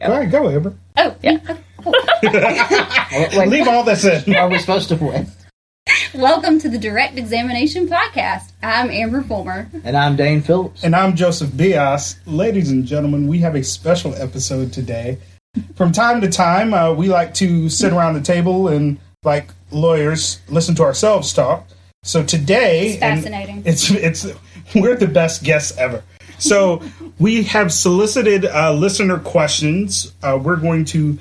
All right, go, Amber. Oh, yeah. Leave all this in. Are we supposed to win? Welcome to the Direct Examination Podcast. I'm Amber Fulmer. And I'm Dane Phillips. And I'm Joseph Bias. Ladies and gentlemen, we have a special episode today. From time to time, uh, we like to sit around the table and, like lawyers, listen to ourselves talk. So today, It's fascinating. It's it's we're the best guests ever. So we have solicited uh, listener questions. Uh, we're going to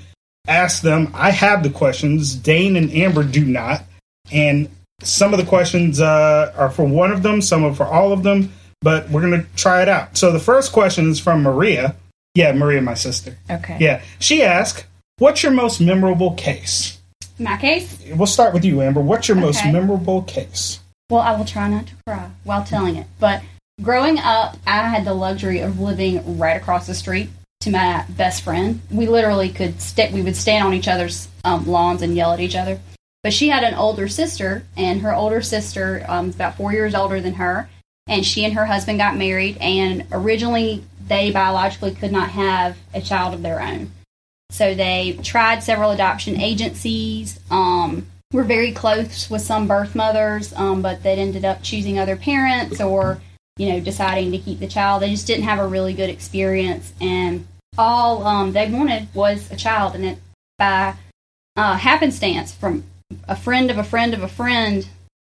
ask them. I have the questions. Dane and Amber do not, and some of the questions uh, are for one of them. Some are for all of them. But we're going to try it out. So the first question is from Maria. Yeah, Maria, my sister. Okay. Yeah, she asked, "What's your most memorable case?" My case? We'll start with you, Amber. What's your most memorable case? Well, I will try not to cry while telling it. But growing up, I had the luxury of living right across the street to my best friend. We literally could st- we would stand on each other's um, lawns and yell at each other. But she had an older sister, and her older sister um, about four years older than her. And she and her husband got married, and originally they biologically could not have a child of their own. So they tried several adoption agencies. Um, were very close with some birth mothers, um, but they ended up choosing other parents or, you know, deciding to keep the child. They just didn't have a really good experience, and all um, they wanted was a child. And it by uh, happenstance, from a friend of a friend of a friend,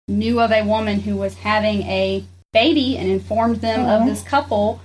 knew of a woman who was having a baby and informed them of this couple.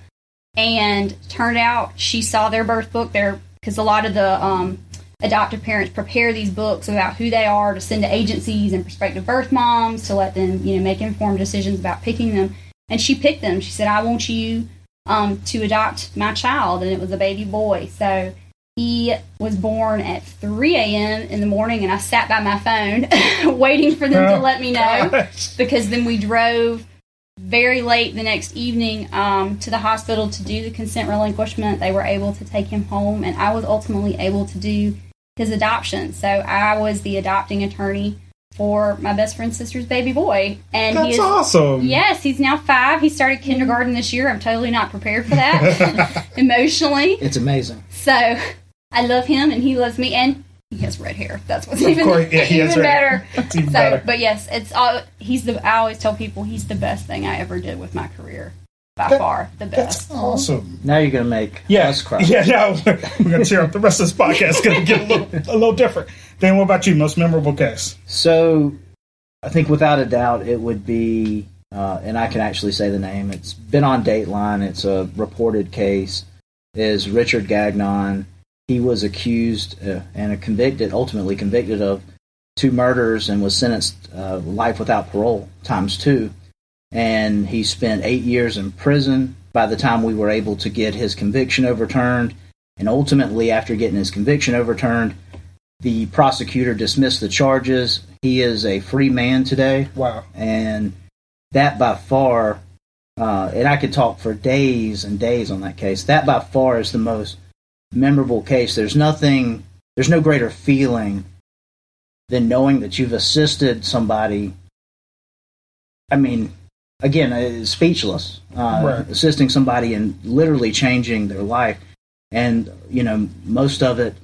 And turned out she saw their birth book there because a lot of the um, adoptive parents prepare these books about who they are to send to agencies and prospective birth moms to let them, you know, make informed decisions about picking them. And she picked them. She said, "I want you um, to adopt my child," and it was a baby boy. So he was born at 3 a.m. in the morning, and I sat by my phone waiting for them to Oh, let me know gosh. because then we drove very late the next evening um, to the hospital to do the consent relinquishment. They were able to take him home, and I was ultimately able to do his adoption. So I was the adopting attorney for my best friend's sister's baby boy, and he That's is awesome. yes, he's now five. He started kindergarten this year. I'm totally not prepared for that emotionally. It's amazing. So I love him, and he loves me, and he has red hair. That's what's even, course, yeah, he has even red better. That's even So, better. but yes, it's all. He's the. I always tell people he's the best thing I ever did with my career, by That- far the That's best. awesome. Now you're going to make Yeah, us cry. yeah. Now we're, we're gonna tear up the rest of this podcast. It's gonna get a little, a little different. Then, what about you? Most memorable case? So I think without a doubt it would be, uh, and I can actually say the name. It's been on Dateline. It's a reported case. Is Richard Gagnon? He was accused uh, and convicted, ultimately convicted of two murders, and was sentenced uh, life without parole times two. And he spent eight years in prison. By the time we were able to get his conviction overturned, and ultimately after getting his conviction overturned, the prosecutor dismissed the charges. He is a free man today, Wow. and that by far, uh, and I could talk for days and days on that case. That by far is the most memorable case. There's nothing, there's no greater feeling than knowing that you've assisted somebody. I mean, again, uh, speechless. Uh, Right. Assisting somebody and literally changing their life, and you know, most of it.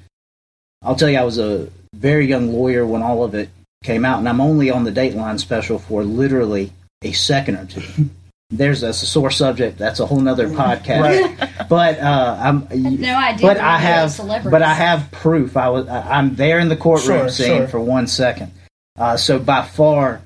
I'll tell you, I was a very young lawyer when all of it came out, and I'm only on the Dateline special for literally a second or two. There's that's a sore subject. That's a whole nother podcast. Right. But uh, I'm No idea. but I have, but I have proof. I was, I- I'm there in the courtroom Sure, scene sure. for one second. Uh, so by far,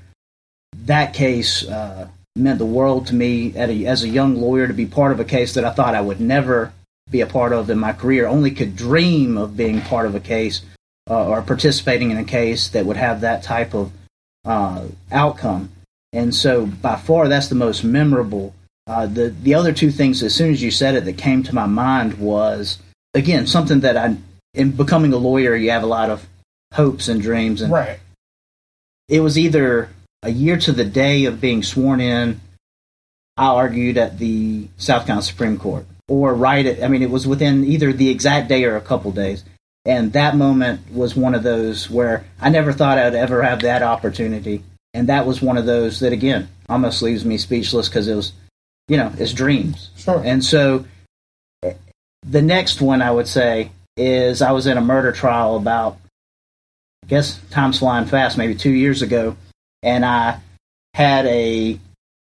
that case uh, meant the world to me at a, as a young lawyer to be part of a case that I thought I would never be a part of in my career. Only could dream of being part of a case uh, or participating in a case that would have that type of uh, outcome. And so, by far, that's the most memorable. Uh, the the other two things, as soon as you said it, that came to my mind was again something that I, in becoming a lawyer, you have a lot of hopes and dreams, and Right. it was either a year to the day of being sworn in. I argued at the South Carolina Supreme Court, or right at, I mean, it was within either the exact day or a couple days. And that moment was one of those where I never thought I'd ever have that opportunity. And that was one of those that, again, almost leaves me speechless because it was, you know, it's dreams. Sure. And so eh, the next one I would say is I was in a murder trial about, I guess time's flying fast, maybe two years ago, and I had a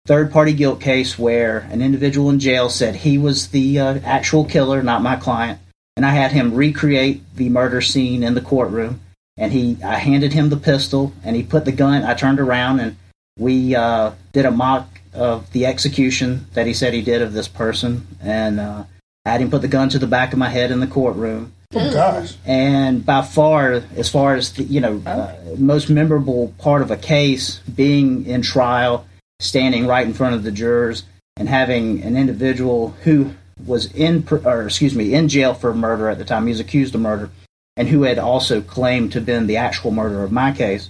third party guilt case where an individual in jail said he was the uh, actual killer, not my client, and I had him recreate the murder scene in the courtroom. And he, I handed him the pistol, and he put the gun. I turned around, and we uh, did a mock of the execution that he said he did of this person, and uh, I had him put the gun to the back of my head in the courtroom. Oh gosh. And by far, as far as the, you know, uh, most memorable part of a case being in trial, standing right in front of the jurors, and having an individual who was in, or excuse me, in jail for murder at the time. He was accused of murder, and who had also claimed to have been the actual murderer of my case.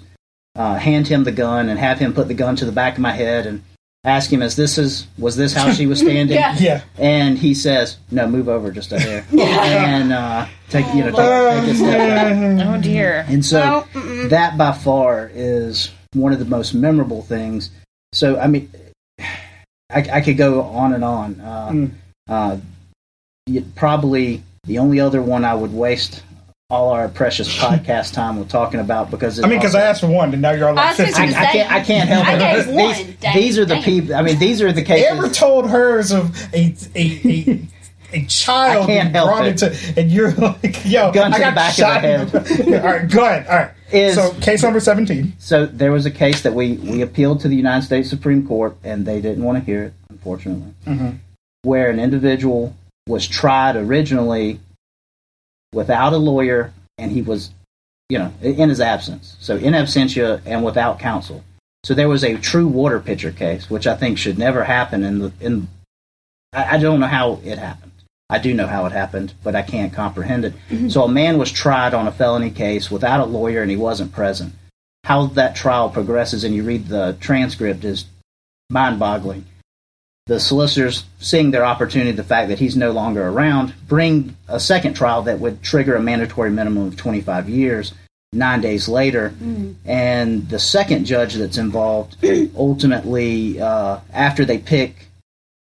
Uh, hand him the gun and have him put the gun to the back of my head and ask him, "Is this is was this how she was standing?" Yeah. Yeah. And he says, "No, move over just a hair." and uh, take you know take, take a step back. Oh dear. And so No, that by far is one of the most memorable things. So I mean, I, I could go on and on. Uh, Mm. uh, probably the only other one I would waste all our precious podcast time with talking about because it I mean, because I asked for one, and now you're all I like was I, 15. gonna I can't. I can't help I it. these, one. These are the people. I mean, these are the cases. Amber told hers of a a a, a child I can't help brought it. into, and you're like, yo, Gun to I got the back of shot. the in all right, go ahead. All right. Is- so case number seventeen. So there was a case that we, we appealed to the United States Supreme Court, and they didn't want to hear it, unfortunately, Mhm. where an individual was tried originally without a lawyer, and he was, you know, in his absence. So in absentia and without counsel. So there was a true water pitcher case, which I think should never happen. In the in, I, I don't know how it happened. I do know how it happened, but I can't comprehend it. So a man was tried on a felony case without a lawyer, and he wasn't present how that trial progresses and you read the transcript is mind boggling. The solicitors, seeing their opportunity, the fact that he's no longer around, bring a second trial that would trigger a mandatory minimum of 25 years nine days later. And the second judge that's involved ultimately, uh, after they pick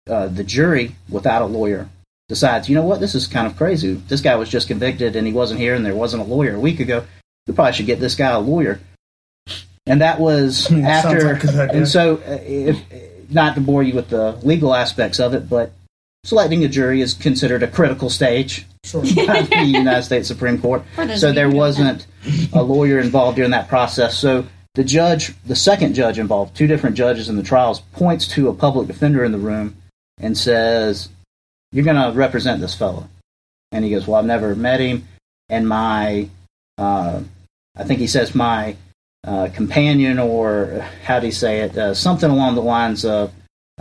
uh, the jury without a lawyer, decides, you know what, this is kind of crazy. This guy was just convicted and he wasn't here and there wasn't a lawyer a week ago. We probably should get this guy a lawyer. And that was after. like a good idea. and so, uh, if not to bore you with the legal aspects of it, but selecting a jury is considered a critical stage Sure. by the United States Supreme Court. So there wasn't a lawyer involved during that process. So the judge, the second judge involved, two different judges in the trials, points to a public defender in the room and says, "You're going to represent this fellow." And he goes, "Well, I've never met him, and my, uh, I think he says my uh, companion, or how do you say it? Uh, something along the lines of,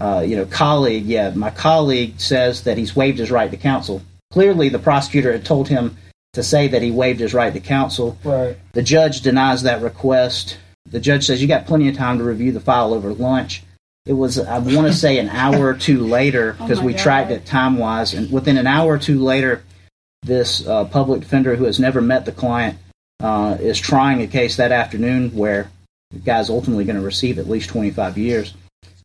uh, you know, colleague. Yeah, my colleague says that he's waived his right to counsel. Clearly, the prosecutor had told him to say that he waived his right to counsel. Right. The judge denies that request. The judge says you got plenty of time to review the file over lunch. It was, I want to say, an hour or two later because my we God. tracked it time wise, and within an hour or two later, this uh, public defender who has never met the client uh, is trying a case that afternoon where the guy's ultimately going to receive at least 25 years.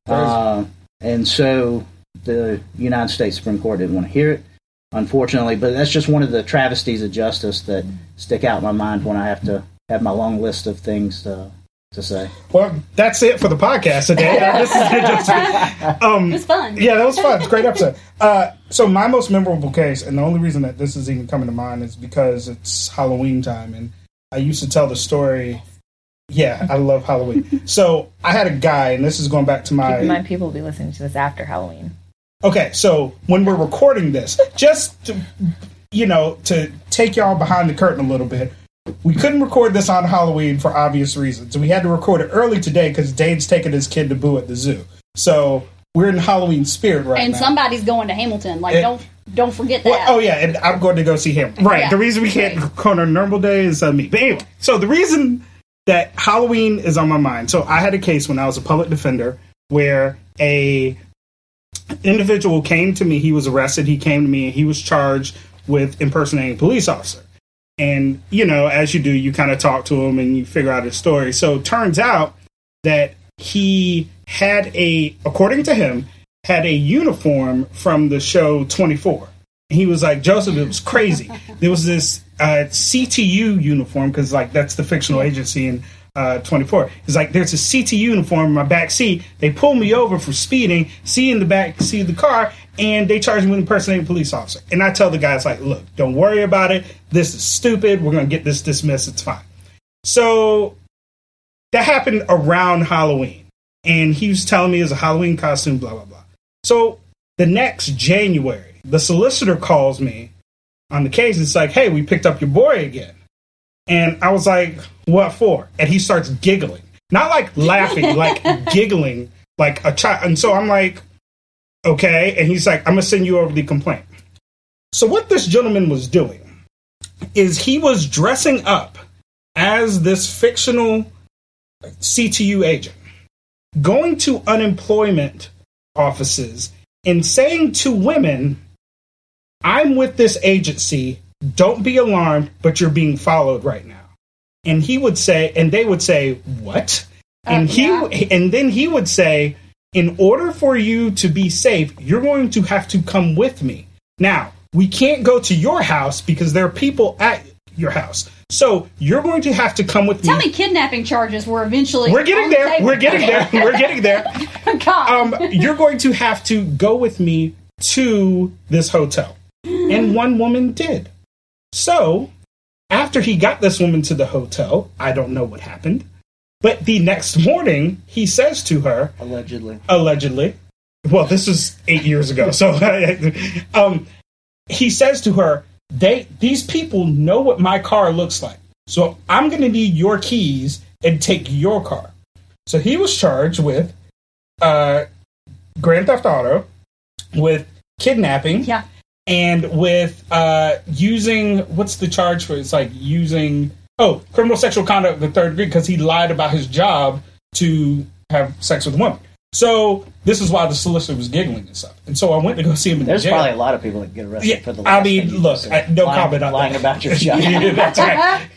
Uh, and so the United States Supreme Court didn't want to hear it, unfortunately. But that's just one of the travesties of justice that stick out in my mind when I have to have my long list of things uh, to say. Well, that's it for the podcast today. Uh, this is just, um, It was fun. yeah, that was fun. It's a great episode. Uh, so my most memorable case, and the only reason that this is even coming to mind is because it's Halloween time, and I used to tell the story. Yeah, I love Halloween. So I had a guy, and this is going back to Keep in my. mind, people will be listening to this after Halloween. Okay, so when we're recording this, just to, you know, to take y'all behind the curtain a little bit, we couldn't record this on Halloween for obvious reasons. We had to record it early today because Dave's taking his kid to Boo at the zoo. So we're in Halloween spirit right and now. somebody's going to Hamilton. Like, It- don't don't forget that. Well, oh yeah, and I'm going to go see him. Right. Yeah. The reason we can't record on a normal day is uh, me. But anyway, so the reason that Halloween is on my mind. So I had a case when I was a public defender where a individual came to me. He was arrested. He came to me and he was charged with impersonating a police officer. And you know, as you do, you kind of talk to him and you figure out his story. So it turns out that he had a, according to him, had a uniform from the show 24. He was like, Joseph, it was crazy. There was this uh, CTU uniform because like that's the fictional agency in uh, 24. It's like there's a CTU uniform in my back seat. They pull me over for speeding, see in the back seat of the car, and they charge me with impersonating a police officer. And I tell the guys like, look, don't worry about it. This is stupid. We're gonna get this dismissed. It's fine. So that happened around Halloween, and he was telling me it's a Halloween costume, blah blah blah. So the next January, the solicitor calls me on the case. It's like, hey, we picked up your boy again. And I was like, what for? And he starts giggling. Not like laughing, like giggling like a child. And so I'm like, okay. And he's like, I'm going to send you over the complaint. So what this gentleman was doing is he was dressing up as this fictional CTU agent, going to unemployment offices and saying to women, I'm with this agency. Don't be alarmed, but you're being followed right now. And he would say, and they would say, What? And Uh, he yeah. and then he would say, In order for you to be safe, you're going to have to come with me. Now, we can't go to your house because there are people at your house. So you're going to have to come with Tell me. Tell me kidnapping charges were eventually. We're getting on the there. We're getting there. We're getting there. God. um, you're going to have to go with me to this hotel. And one woman did. So, after he got this woman to the hotel, I don't know what happened. But the next morning, he says to her, allegedly. allegedly, well, this is eight years ago. So, um, he says to her, "They these people know what my car looks like, so I'm going to need your keys and take your car." So he was charged with uh, Grand Theft Auto, with kidnapping, yeah. and with uh, using what's the charge for? It's like using oh criminal sexual conduct of the third degree because he lied about his job to have sex with a woman. So this is why the solicitor was giggling and stuff. And so I went to go see him in There's jail. probably a lot of people that get arrested Yeah, for the. I mean, look. I- no lying, comment on lying that. about your job. Yeah, that's right.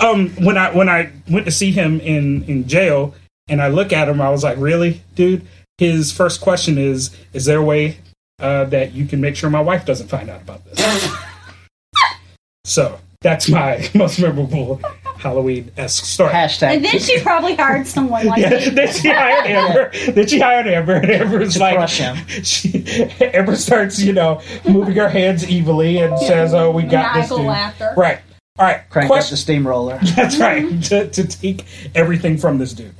Um, when I when I went to see him in in jail, and I look at him, I was like, "Really, dude?" His first question is, "Is there a way uh, that you can make sure my wife doesn't find out about this?" so that's my most memorable Halloween esque story. Hashtag And then she probably hired someone like Yeah, me. then she hired Amber. Then she hired Amber, and Amber's To like, crush him. She, Amber starts, you know, moving her hands evilly and says, "Oh, we got this dude." laughter. Right. All right. crank Question. up the steamroller. That's right. To, to take everything from this dude.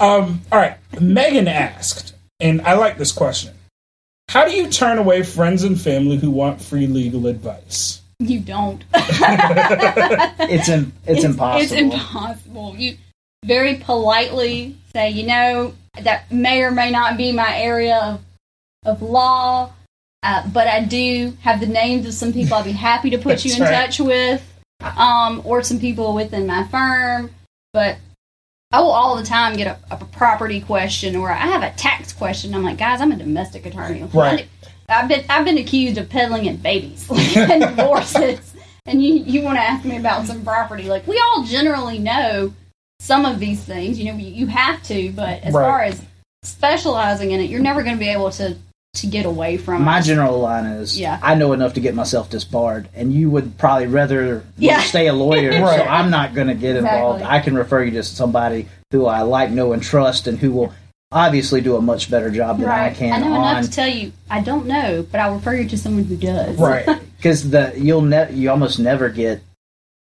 Um, all right. Megan asked, and I like this question. How do you turn away friends and family who want free legal advice? You don't. It's in, it's, impossible. It's impossible. You very politely say, you know, that may or may not be my area of of law, uh, but I do have the names of some people I'd be happy to put you in right. touch with, um, or some people within my firm. But I will all the time get a, a property question or I have a tax question. I'm like, guys, I'm a domestic attorney. Right. I've been I've been accused of peddling in babies and divorces, and you you want to ask me about some property? Like we all generally know some of these things. You know, you, you have to, but as Right. far as specializing in it, you're never going to be able to to get away from it. My it. general line is, Yeah. I know enough to get myself disbarred, and you would probably rather Yeah. stay a lawyer, Right. so I'm not going to get involved. Exactly. I can refer you to somebody who I like, know, and trust, and who will obviously do a much better job than I Right. can know on enough to tell you I don't know, but I'll refer you to someone who does. Right. because the you'll ne- you almost never get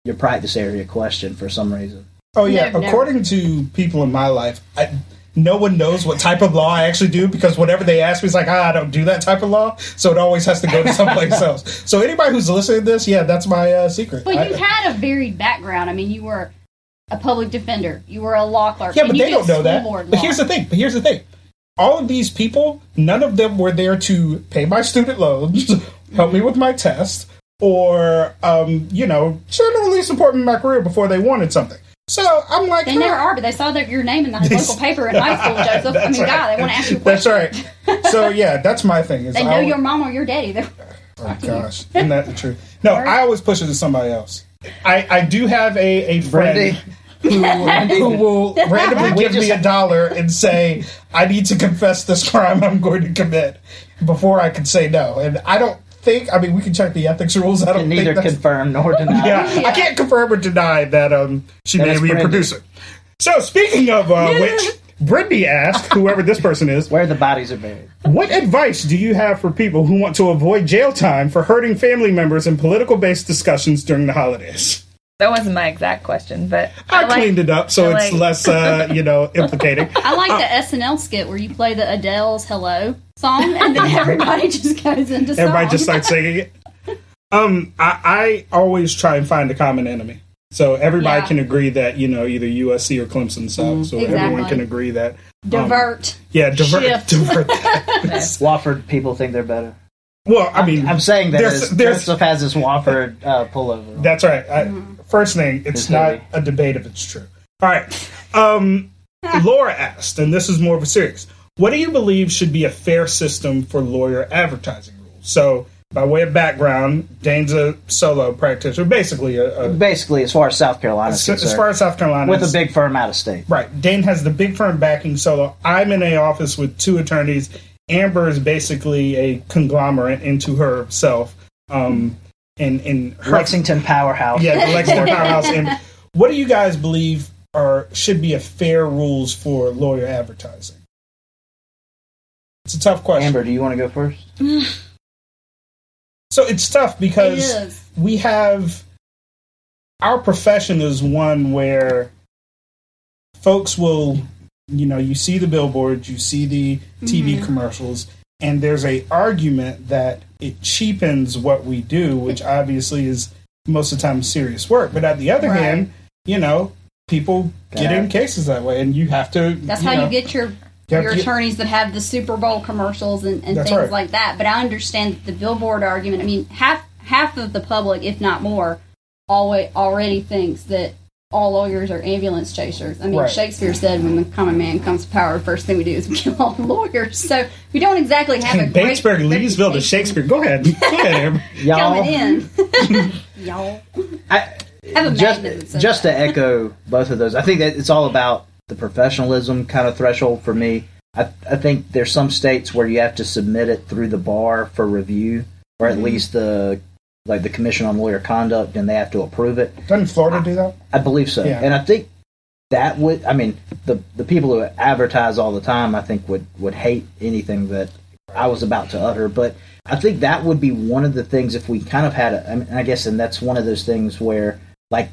your practice area question for some reason. Oh yeah. No, never. According to people in my life, I, no one knows what type of law I actually do because whatever they ask me is like, ah, I don't do that type of law, so it always has to go to someplace else. So anybody who's listening to this, yeah, that's my uh, secret. But I- you've had a varied background. I mean, you were a public defender, you were a law clerk. Yeah, but they don't know that. But law. here's the thing. But here's the thing. All of these people, none of them were there to pay my student loans, help me with my test, or um, you know, generally support me in my career before they wanted something. So I'm like, They huh. never are, but they saw that your name in the local paper in high school, Joseph. I mean, right. God, they want to ask you a That's question. right. So yeah, that's my thing. Is They I know always- your mom or your daddy. They're, Oh gosh, isn't that the truth? No, I always push it to somebody else. I, I do have a, a friend Brandy. Who, who will randomly We give me a dollar and say, I need to confess this crime I'm going to commit before I can say no. And I don't think. I mean, we can check the ethics rules. I don't Can think neither that's, confirm nor deny. yeah, I can't confirm or deny that um she That may is be a producer. So speaking of uh, which, Brittany asked whoever this person is, Where the bodies are buried. what advice do you have for people who want to avoid jail time for hurting family members in political-based discussions during the holidays? That wasn't my exact question, but I, like- cleaned it up so I it's like- less, uh, you know, implicating. I like the SNL skit where you play the Adele's "Hello" song, and then everybody just goes into song. Everybody just starts singing it. Um, I, I always try and find a common enemy. So everybody Yeah. can agree that you know either USC or Clemson sucks. So everyone can agree that divert. yeah, divert, Shift. divert that. Wofford people think they're better. well, I mean, I'm saying that There's- as there's- Joseph has this Wofford uh, pullover. that's right. I, First thing, it's It's not a debate if it's true. All right. Um, Laura asked, and this is more of a serious. What do you believe should be a fair system for lawyer advertising rules? So, by way of background, Dane's a solo practitioner, basically a, a Basically, as far as South Carolina as, as far as South Carolina with a big firm out of state. Right. Dane has the big firm backing solo. I'm in a office with two attorneys. Amber is basically a conglomerate into herself. Um, and and her, Lexington powerhouse. yeah, the Lexington Powerhouse. And what do you guys believe are should be a fair rules for lawyer advertising? It's a tough question. Amber, do you want to go first? So it's tough because is. we have our profession is one where folks will you know you see the billboards you see the tv mm-hmm. commercials and there's a argument that it cheapens what we do which obviously is most of the time serious work but at the other Right. hand you know people get in cases that way and you have to That's you how know, you get your you your get- attorneys that have the Super Bowl commercials and, and things right. like that. But I understand the billboard argument. I mean, half half of the public, if not more, always already thinks that all lawyers are ambulance chasers. I mean, Right. Shakespeare said, "When the common man comes to power, the first thing we do is we kill all the lawyers." So we don't exactly have a great Batesburg, Leesville to Shakespeare. Go ahead. Go ahead, Amber. Y'all, coming in. Y'all I, have a just, magnet that just to echo both of those, I think that it's all about the professionalism kind of threshold for me. I, I think there's some states where you have to submit it through the bar for review, or Mm-hmm. at least the like the Commission on Lawyer Conduct, and they have to approve it. Doesn't Florida do that? I believe so, Yeah. and I think that would. I mean, the the people who advertise all the time, I think would would hate anything that I was about to utter. But I think that would be one of the things if we kind of had. A, I, mean, I guess, and that's one of those things where, like,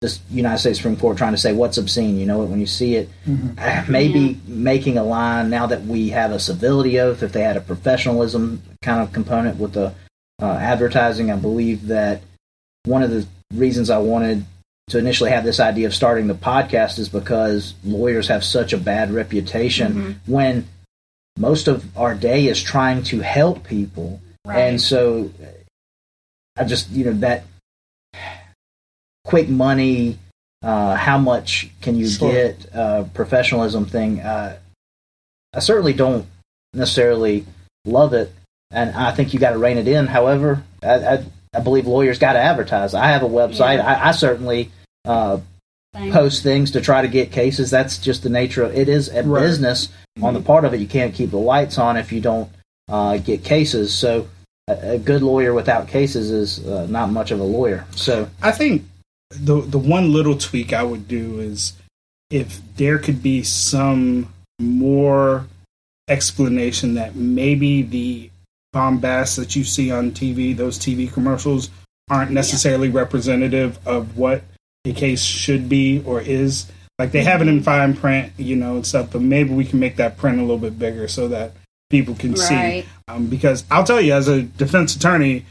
the United States Supreme Court trying to say what's obscene. You know, when you see it, uh, maybe making a line now that we have a civility oath. If they had a professionalism kind of component with the uh, advertising, I believe that one of the reasons I wanted to initially have this idea of starting the podcast is because lawyers have such a bad reputation when most of our day is trying to help people. Right. And so I just, you know, that quick money, uh, how much can you Sure. get, uh, professionalism thing, uh, I certainly don't necessarily love it. And I think you got to rein it in. However, I, I, I believe lawyers got to advertise. I have a website. Yeah. I, I certainly uh, post things to try to get cases. That's just the nature of it. Is a Right. business on the part of it. You can't keep the lights on if you don't uh, get cases. So a, a good lawyer without cases is uh, not much of a lawyer. So I think the the one little tweak I would do is if there could be some more explanation that maybe the bombast that you see on TV, those TV commercials, aren't necessarily representative of what a case should be or is. Like they have it in fine print, you know, and stuff, but maybe we can make that print a little bit bigger so that people can see. Um, because I'll tell you, as a defense attorney,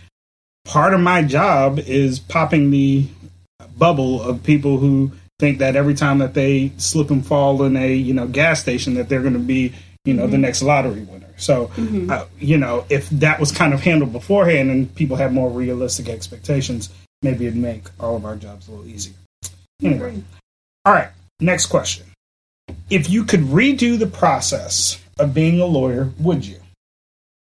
part of my job is popping the bubble of people who think that every time that they slip and fall in a you know gas station that they're going to be you know the next lottery winner. So uh, you know if that was kind of handled beforehand and people had more realistic expectations, maybe it'd make all of our jobs a little easier. Anyway, all right. Next question: If you could redo the process of being a lawyer, would you?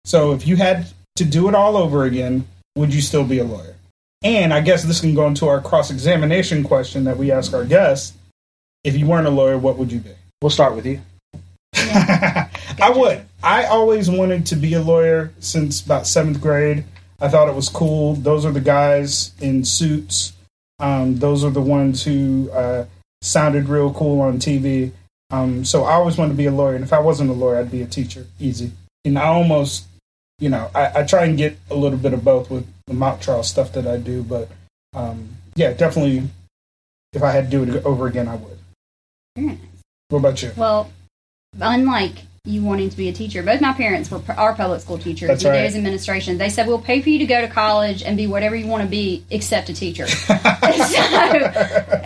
So if you had to do it all over again, would you still be a lawyer? And I guess this can go into our cross examination question that we ask our guests. If you weren't a lawyer, what would you be? we'll start with you. I would. I always wanted to be a lawyer since about seventh grade. I thought it was cool. Those are the guys in suits. Um, those are the ones who uh, sounded real cool on TV. Um, so I always wanted to be a lawyer, and if I wasn't a lawyer, I'd be a teacher. Easy. And I almost, you know, I, I try and get a little bit of both with the mock trial stuff that I do. But um, yeah, definitely, if I had to do it over again, I would. Very nice. What about you? Well, unlike you wanting to be a teacher, both my parents were our public school teachers. That's we right. did administration. They said we'll pay for you to go to college and be whatever you want to be, except a teacher. so,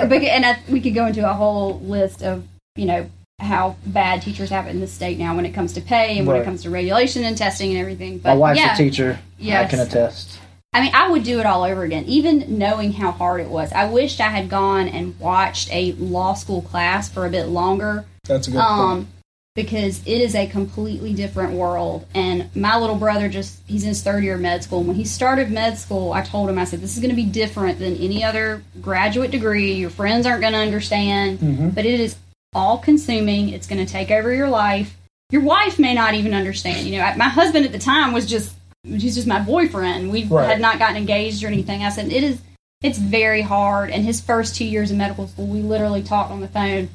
and I, we could go into a whole list of you know how bad teachers have it in the state now when it comes to pay and when it comes to regulation and testing and everything. But My wife's yeah, a teacher. I can attest. I mean, I would do it all over again, even knowing how hard it was. I wished I had gone and watched a law school class for a bit longer That's a good um, point. Because it is a completely different world. And my little brother just, he's in his third year of med school. And when he started med school, I told him, I said, this is going to be different than any other graduate degree. Your friends aren't going to understand, Mhm. but it is all consuming. It's going to take over your life. Your wife may not even understand. You know, my husband at the time was just, he's just my boyfriend. We Right. had not gotten engaged or anything. I said, it is, it's very hard. And his first two years of medical school, we literally talked on the phone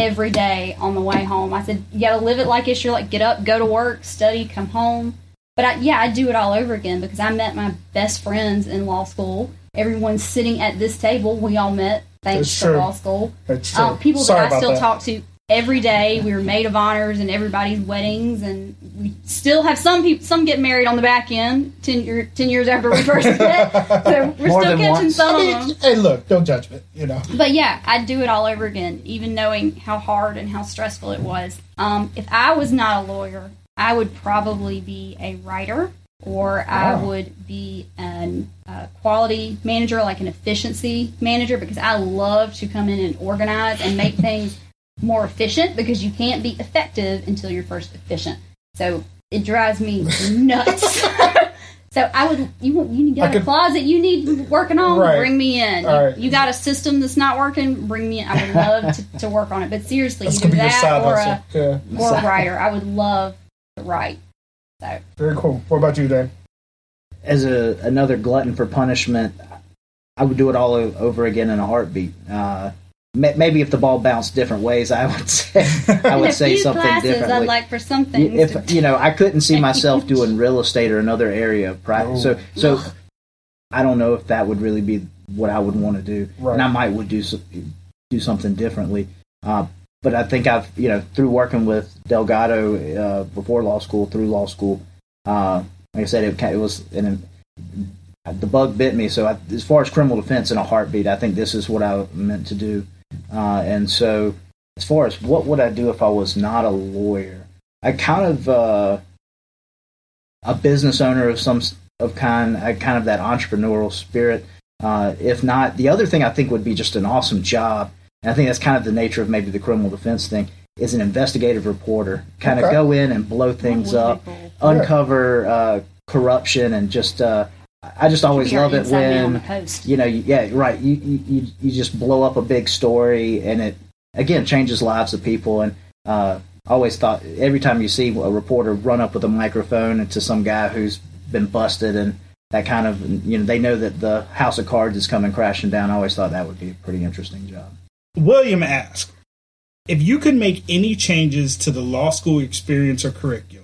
every day on the way home. I said, you got to live it like it's your like get up, go to work, study, come home. But I, yeah, I do it all over again because I met my best friends in law school. Everyone's sitting at this table. We all met thanks That's to true. law school. That's true. Um, people Sorry that I still that. talk to every day. We were maid of honors in everybody's weddings, and we still have some people. Some get married on the back end ten, year, 10 years after we first met. So we're More still catching once. some I of them. hey, look, don't judge me. You know, But yeah, I'd do it all over again, even knowing how hard and how stressful it was. Um, if I was not a lawyer, I would probably be a writer or I Wow. would be an a quality manager, like an efficiency manager, because I love to come in and organize and make things more efficient because you can't be effective until you're first efficient. So it drives me nuts. So I would you want- you got I a could- closet you need working on, Right. bring me in. All You, you got a system that's not working, bring me in. I would love to, to work on it. But seriously, that's either gonna be your side that or a Yeah, or a writer. I would love to write. So very cool. What about you, Dan? As a another glutton for punishment, I would do it all over again in a heartbeat. Uh, ma- maybe if the ball bounced different ways, I would say I would say something classes, differently. I'd like for some things. if to- you know, I couldn't see myself doing real estate or another area of practice. So, so I don't know if that would really be what I would want to do, Right. and I might would do do something differently. Uh, but I think I've you know through working with Delgado uh, before law school, through law school, uh, like I said, it, it was an, the bug bit me. So I, as far as criminal defense in a heartbeat, I think this is what I meant to do. Uh, and so as far as what would I do if I was not a lawyer, I kind of uh, a business owner of some of kind. I kind of that entrepreneurial spirit. Uh, if not, the other thing I think would be just an awesome job. And I think that's kind of the nature of maybe the criminal defense thing. Is an investigative reporter, kind of go in and blow things up, cool. uncover uh, corruption, and just uh, I just always love it inside man on when you know, yeah, right. You, you you you just blow up a big story, and it again changes lives of people. And uh, I always thought every time you see a reporter run up with a microphone into some guy who's been busted, and that kind of you know they know that the house of cards is coming crashing down. I always thought that would be a pretty interesting job. William asked if you could make any changes to the law school experience or curriculum,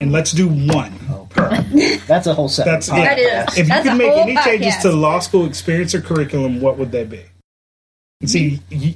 and let's do one oh, per. That's a whole set. That's yeah. That is. If you That's could a make whole any changes podcast. to law school experience or curriculum, what would they be? And see, you,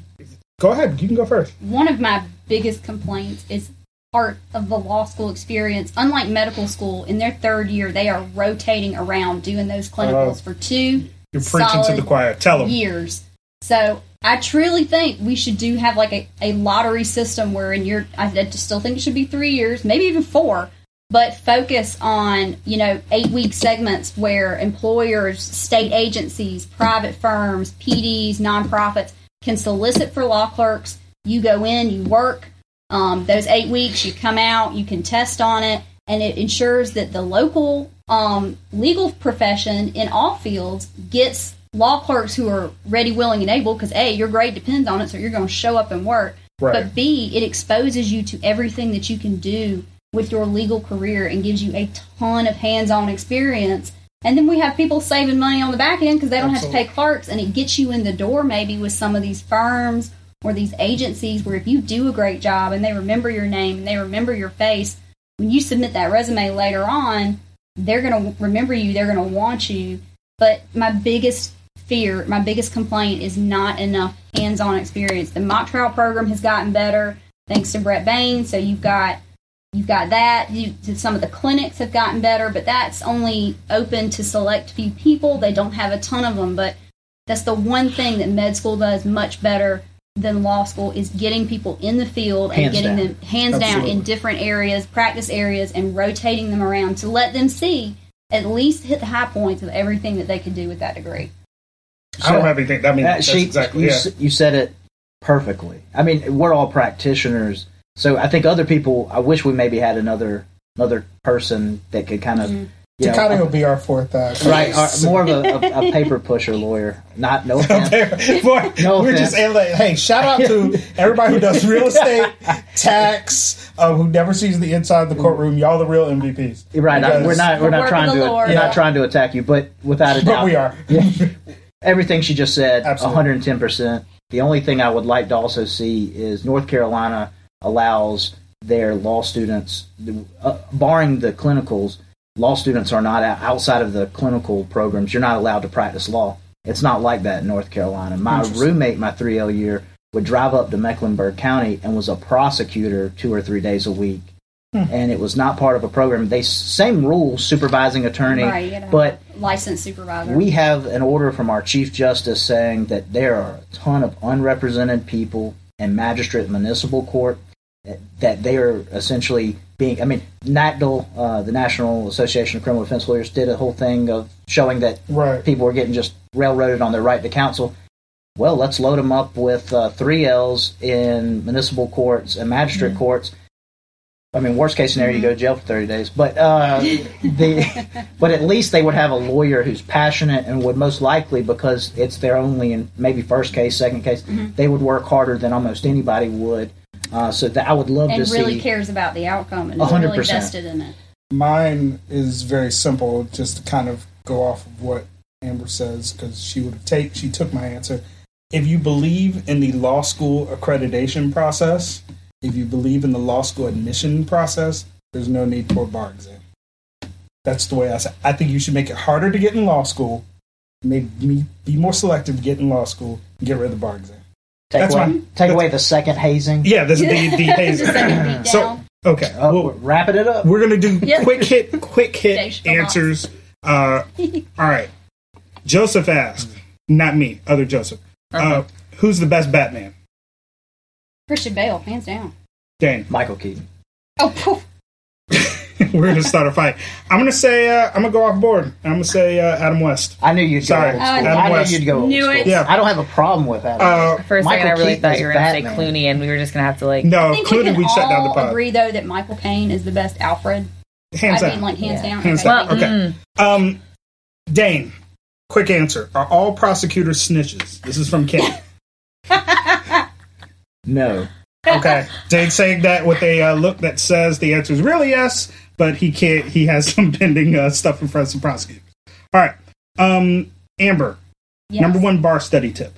go ahead. You can go first. one of my biggest complaints is part of the law school experience. Unlike medical school, in their third year, they are rotating around doing those clinicals Oh. for two You're preaching to Solid the choir. Tell them. years. So I truly think we should do have like a, a lottery system where in your I, I just still think it should be three years, maybe even four, but focus on, you know, eight week segments where employers, state agencies, private firms, PDs, nonprofits can solicit for law clerks. You go in, you work, um, those eight weeks, you come out, you can test on it, and it ensures that the local um, legal profession in all fields gets law clerks who are ready, willing, and able. Because a, your grade depends on it, so you're going to show up and work. Right. But b, it exposes you to everything that you can do with your legal career and gives you a ton of hands-on experience And then we have people saving money on the back end because they don't have to pay clerks, and it gets you in the door maybe with some of these firms or these agencies where if you do a great job and they remember your name and they remember your face, when you submit that resume later on, they're going to remember you, they're going to want you. But my biggest fear, my biggest complaint is not enough hands on experience. The mock trial program has gotten better thanks to Brett Bain, so you've got You've got that. You, some of the clinics have gotten better, but that's only open to select few people. They don't have a ton of them, but that's the one thing that med school does much better than law school is getting people in the field and Hands getting down. them hands down in different areas, practice areas, and rotating them around to let them see at least hit the high points of everything that they could do with that degree. I don't have anything. I mean, That that's she, exactly you, yeah. you said it perfectly. I mean, we're all practitioners, so I think other people. I wish we maybe had another another person that could kind of, Mm-hmm. you know, Takata will be our fourth. Uh, right, uh, more of a, a, a paper pusher lawyer. Not no offense. Boy, No we're offense. just like, hey, shout out to everybody who does real estate, tax, uh, who never sees the inside of the courtroom. Y'all the real MVPs. Right, I- we're not we're The not trying to Lord. we're Yeah. not trying to attack you, but without a doubt, But we are. everything she just said, 110 percent. The only thing I would like to also see is North Carolina allows their law students, uh, barring the clinicals, law students are not outside of the clinical programs. You're not allowed to practice law. It's not like that in North Carolina. My roommate, my 3L year, would drive up to Mecklenburg County and was a prosecutor two or three days a week. Hmm. And it was not part of a program. They same rules, supervising attorney, Right, you gotta but licensed supervisor. we have an order from our chief justice saying that there are a ton of unrepresented people in magistrate municipal court that- they are essentially being. I mean, NACDL, uh, the National Association of Criminal Defense Lawyers, did a whole thing of showing that Right. people were getting just railroaded on their right to counsel. Well, let's load them up with uh, three L's in municipal courts and magistrate courts. I mean, worst case scenario, you go to jail for thirty days. But uh, the, but at least they would have a lawyer who's passionate and would most likely, because it's their only and maybe first case, second case, they would work harder than almost anybody would. Uh, so that I would love and to really see. cares about the outcome and A is really percent. vested in it. Mine is very simple, just to kind of go off of what Amber says, because she would take she took my answer. If you believe in the law school accreditation process, if you believe in the law school admission process, there's no need for a bar exam. That's the way I say. I think you should make it harder to get in law school. Make me be more selective to get in law school and get rid of the bar exam. Take that's away, fine. take away the second hazing. Yeah, this is the the Just hazing. second So okay, Oh, well, we're wrapping it up. we're gonna do Yeah. quick hit, quick hit Dave Chappelle. answers. Uh, all right, Joseph asked, not me, other Joseph. Uh, who's the best Batman? Christian Bale, hands down. Dane. Michael Keaton. Oh, poof. We're gonna start a fight. I'm gonna say uh, I'm gonna go off board. I'm gonna say uh, Adam West. I knew you'd Sorry, go. Old school. Adam I knew West. you'd go. Old Knew school. it. Yeah. I don't have a problem with that. Uh, For a second, I really Keaton thought you were going to say Batman. Clooney, and we were just going to have to like. I no, think we Clooney, can we shut down the all pod. agree though that Michael Caine is the best Alfred. Hands I down. mean, like hands Yeah. down. Hands Okay. down. Well, Okay. mm, Um, Dane, quick answer: Are all prosecutors snitches? This is from Ken. No. Okay, Dane saying that with a uh, look that says the answer is really yes, but he can't. He has some pending uh, stuff in front of some prosecutors. All right, um, Amber, Yes. number one bar study tip.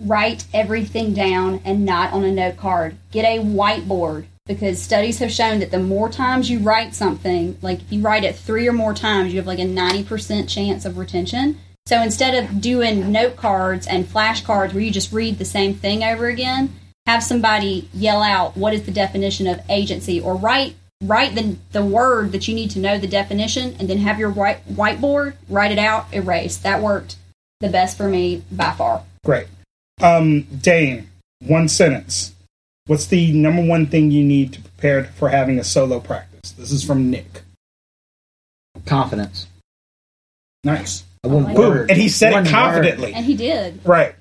write everything down and not on a note card. Get a whiteboard because studies have shown that the more times you write something, like if you write it three or more times, you have like a 90% chance of retention. So instead of doing note cards and flashcards where you just read the same thing over again, have somebody yell out what is the definition of agency or write write the, the word that you need to know the definition and then have your white, whiteboard write it out erase that worked the best for me by far Great. Um, Dane, one sentence. What's the number one thing you need to prepare for having a solo practice? This is from Nick. Confidence. Nice. One like Boom. word. And he said One it word. confidently. and he did Right.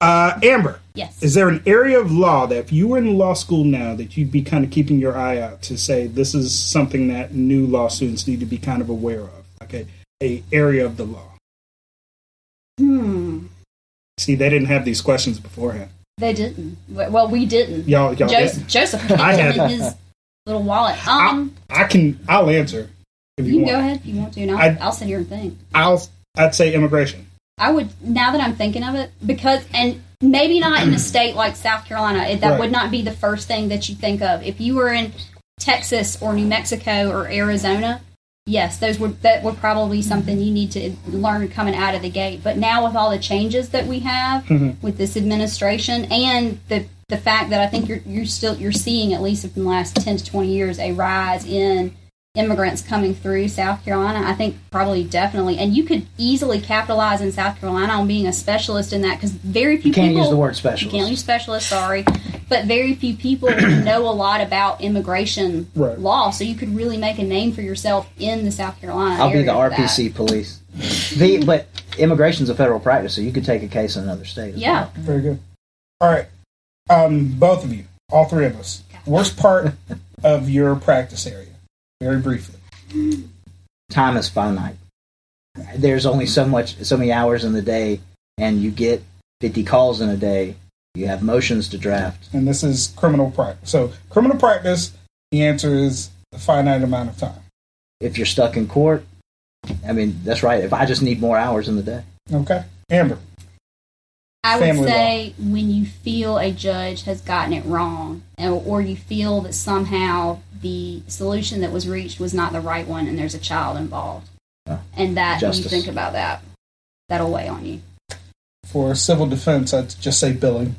Uh, Amber, yes is there an area of law that if you were in law school now that you'd be kind of keeping your eye out to say this is something that new law students need to be kind of aware of? Like a, a area of the law. Hmm. See, they didn't have these questions beforehand. They didn't. Well, we didn't. Y'all, y'all Joseph, did. Joseph I had- in his little wallet. Um, I can. I'll answer. If You can want. go ahead if you want to. And I'll, I- I'll sit here and think. I'll I'd say immigration. I would now that I'm thinking of it because and maybe not in a state like South Carolina. That Right. would not be the first thing that you think of. If you were in Texas or New Mexico or Arizona, yes, those would that would probably be something you need to learn coming out of the gate. But now with all the changes that we have mm-hmm. with this administration and the the fact that I think you're you're still you're seeing at least in the last ten to twenty years a rise in immigrants coming through South Carolina, I think probably definitely, and you could easily capitalize in South Carolina on being a specialist in that because very few You can't people use the word you specialist. can't use specialist, sorry, but very few people know a lot about immigration Right. law, so you could really make a name for yourself in the South Carolina. I'll be the for that. RPC police. The, but immigration's a federal practice, so you could take a case in another state. As Yeah, well. Very good. All right. Um, both of you, all three of us. Worst part of your practice area, very briefly. Time is finite. There's only so much, so many hours in the day, and you get 50 calls in a day. You have motions to draft. And this is criminal practice. So, criminal practice, the answer is a finite amount of time. If you're stuck in court, I mean, that's right. If I just need more hours in the day, Okay. Amber. I would Family say when you feel a judge has gotten it wrong, or, or you feel that somehow the solution that was reached was not the right one, and there's a child involved, Oh, and that when you think about that, that'll weigh on you. For civil defense, I'd just say billing.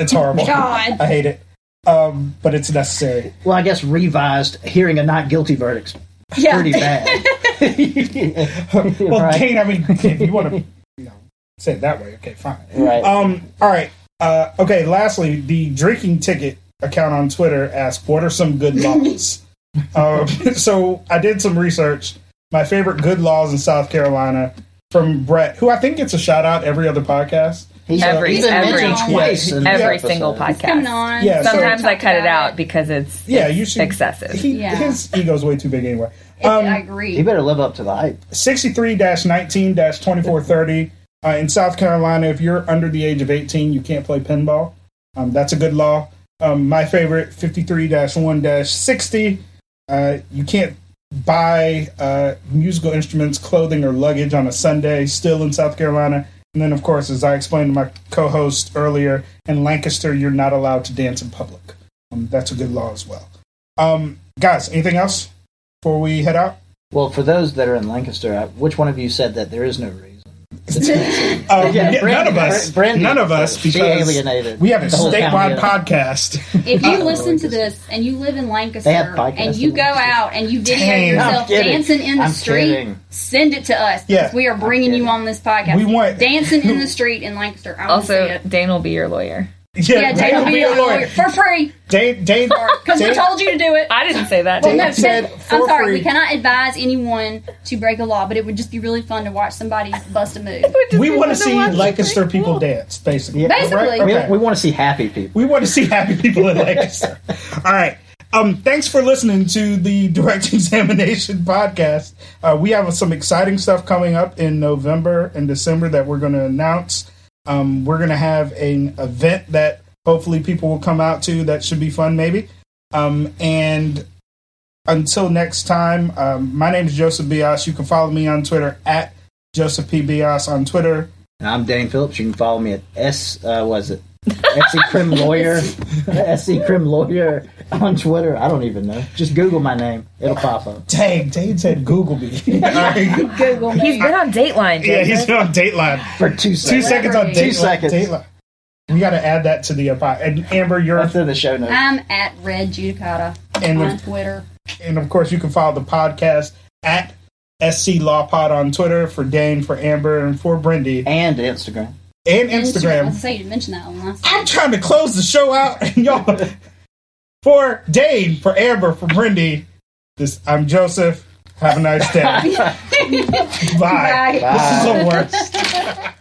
It's horrible. God. I hate it. Um, but it's necessary. well, I guess revised hearing a not guilty verdict's Yeah. pretty bad. Well, Right. Dane, I mean, if you want to you know, say it that way, okay, fine. Right. Um, all right. Uh, okay, lastly, the drinking ticket account on Twitter asked, What are some good laws? um, so I did some research. My favorite good laws in South Carolina from Brett, who I think gets a shout out every other podcast. He's Every- he's every- twice. in Every single Coming podcast. on. Yeah, so- Sometimes I cut it out because it's Yeah, it's you should. excessive. He, Yeah. His ego's way too big anyway. Um, I agree. He better live up to the hype. 63 19 2430. Uh, in South Carolina, if you're under the age of 18, you can't play pinball. Um, that's a good law. Um, my favorite, 53 1 60. Uh, you can't buy uh, musical instruments, clothing, or luggage on a Sunday, still in South Carolina. And then, of course, as I explained to my co host earlier, in Lancaster, you're not allowed to dance in public. Um, that's a good law as well. Um, guys, anything else before we head out? Well, for those that are in Lancaster, uh, which one of you said that there is no reason? Um, Yeah, yeah, Brandy- none of us. Brandy none of us She because alienated. we have a statewide podcast. If you Uh, listen to this and you live in Lancaster and you go Lancaster. out and you video Dang. yourself dancing in the I'm street, kidding. send it to us. Yeah. because we are bringing you on this podcast. We want- dancing in the street in Lancaster. I want to see Also, it. Dane will be your lawyer. Yeah, Dane will be your lawyer for free Dane, Dane, because we told you to do it. I didn't say that. Well, Dane no, said Ted, for I'm sorry. free. We cannot advise anyone to break a law, but it would just be really fun to watch somebody bust a move. we want to see Lancaster people dance, basically. Yeah. Basically. Right? We, Okay. we want to see happy people. We want to see happy people in Lancaster. All right. Um, thanks for listening to the Direct Examination podcast. Uh, we have some exciting stuff coming up in November and December that we're going to announce. Um, we're going to have an event that hopefully people will come out to that should be fun, maybe. Um, and until next time, um, my name is Joseph Bias. You can follow me on Twitter at Joseph P. Bias on Twitter. And I'm Dane Phillips. You can follow me at S. Uh, was it SC Crim Lawyer? SC Crim Lawyer on Twitter. I don't even know. Just Google my name. It'll pop up. Dang, Dane said Google me. Google me. He's been on Dateline. Yeah, he's been on Dateline. For two seconds. Two seconds. seconds on Two Dateline. seconds. Dateline. We got to add that to the uh, pod. And Amber, you're That's in the show notes. I'm at Red Judicata And on the- Twitter. and of course you can follow the podcast at SC Law Pod on Twitter for Dane, for Amber, and for Brindy, And Instagram. And I was Instagram. gonna say you didn't mention that one last time. I'm trying to close the show out, and y'all for Dane, for Amber, for Brindy. This I'm Joseph. Have a nice day. Bye. Bye. This is the worst.